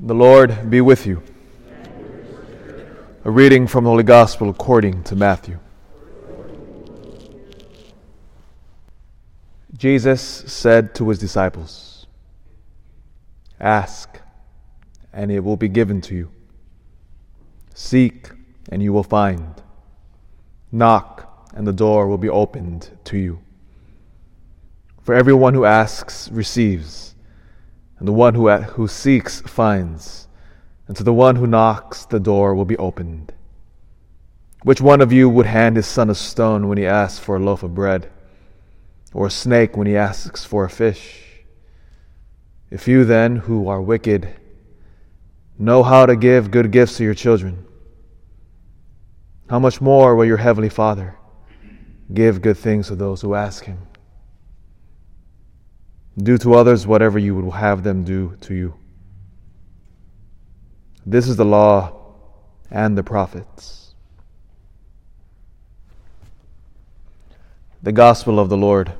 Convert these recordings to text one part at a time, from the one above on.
The Lord be with you. A reading from the Holy Gospel according to Matthew. Jesus said to his disciples, Ask, and it will be given to you. Seek, and you will find. Knock, and the door will be opened to you. For everyone who asks receives, and the one who, who seeks finds, and to the one who knocks the door will be opened. Which one of you would hand his son a stone when he asks for a loaf of bread, or a snake when he asks for a fish? If you then, who are wicked, know how to give good gifts to your children, how much more will your heavenly Father give good things to those who ask him? Do to others whatever you would have them do to you. This is the law and the prophets. The Gospel of the Lord.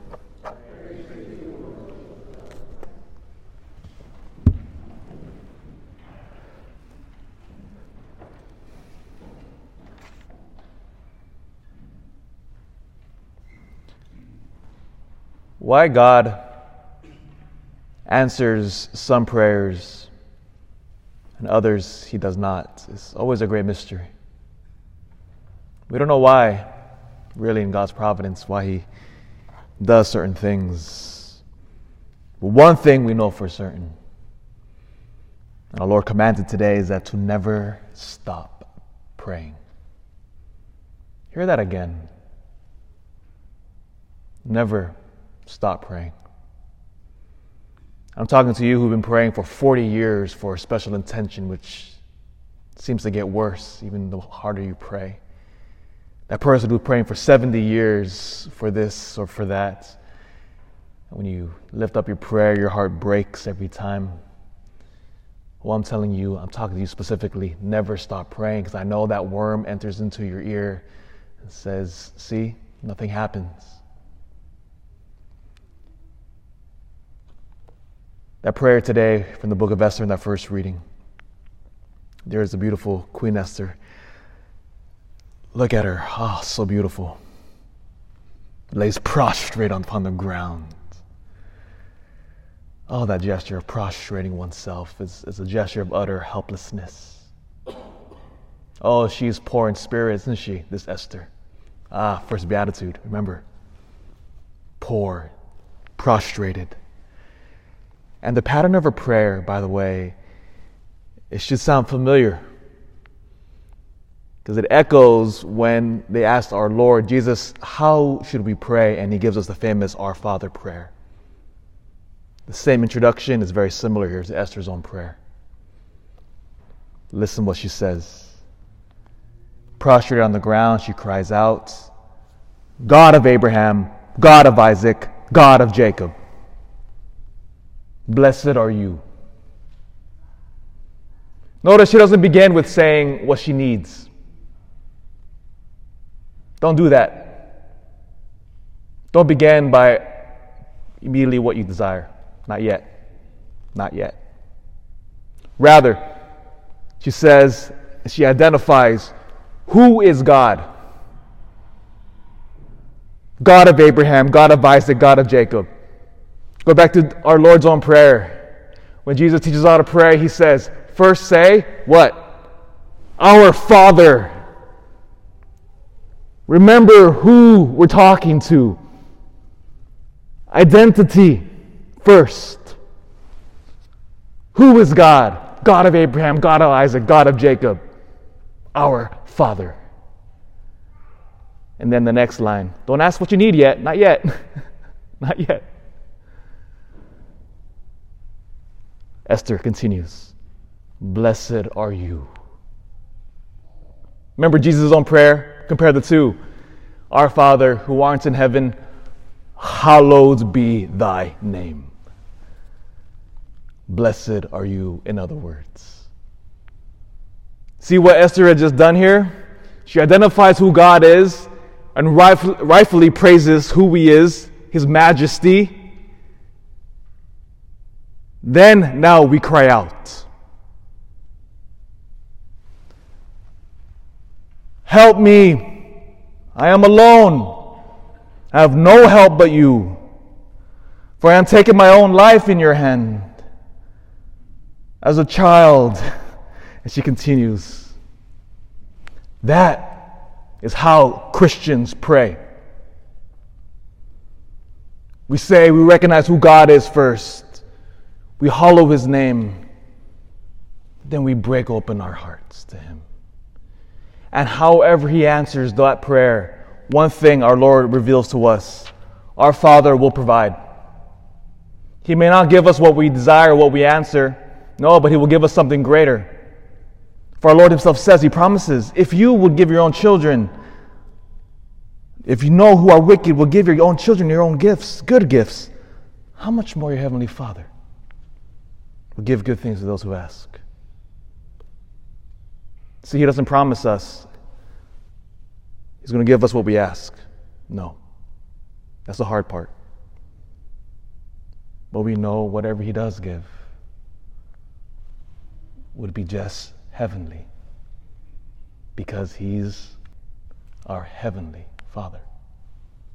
Why God answers some prayers and others he does not. It's always a great mystery. We don't know why, really, in God's providence, why he does certain things. But one thing we know for certain, and our Lord commanded today, is that to never stop praying. Hear that again. Never stop praying. I'm talking to you who've been praying for 40 years for a special intention, which seems to get worse even the harder you pray. That person who's praying for 70 years for this or for that. When you lift up your prayer, your heart breaks every time. Well, I'm telling you, I'm talking to you specifically, never stop praying because I know that worm enters into your ear and says, See, nothing happens. That prayer today from the book of Esther in that first reading. There is a beautiful Queen Esther. Look at her. Ah, oh, so beautiful. Lays prostrate upon the ground. Oh, that gesture of prostrating oneself is, is a gesture of utter helplessness. Oh, she's poor in spirit, isn't she, this Esther? Ah, first beatitude, remember. Poor, prostrated. And the pattern of her prayer, by the way, it should sound familiar because it echoes when they asked our Lord, Jesus, how should we pray? And he gives us the famous Our Father prayer. The same introduction is very similar here to Esther's own prayer. Listen what she says. Prostrate on the ground, she cries out, God of Abraham, God of Isaac, God of Jacob. Blessed are you. Notice she doesn't begin with saying what she needs. Don't do that. Don't begin by immediately what you desire. Not yet. Not yet. Rather, she says, she identifies who is God? God of Abraham, God of Isaac, God of Jacob. Go back to our Lord's own prayer. When Jesus teaches how to pray, he says, first say, what? Our Father. Remember who we're talking to. Identity first. Who is God? God of Abraham, God of Isaac, God of Jacob. Our Father. And then the next line don't ask what you need yet. Not yet. Not yet. Esther continues, Blessed are you. Remember Jesus' own prayer? Compare the two. Our Father, who art in heaven, hallowed be thy name. Blessed are you, in other words. See what Esther had just done here? She identifies who God is and rightfully praises who he is, his majesty then now we cry out. Help me. I am alone. I have no help but you. For I am taking my own life in your hand. As a child. And she continues. That is how Christians pray. We say we recognize who God is first we hollow his name, then we break open our hearts to him. And however he answers that prayer, one thing our Lord reveals to us our Father will provide. He may not give us what we desire, what we answer, no, but he will give us something greater. For our Lord Himself says, He promises, if you would give your own children, if you know who are wicked will give your own children your own gifts, good gifts, how much more your Heavenly Father give good things to those who ask? See, He doesn't promise us He's going to give us what we ask. No. That's the hard part. But we know whatever He does give would be just heavenly because He's our heavenly Father.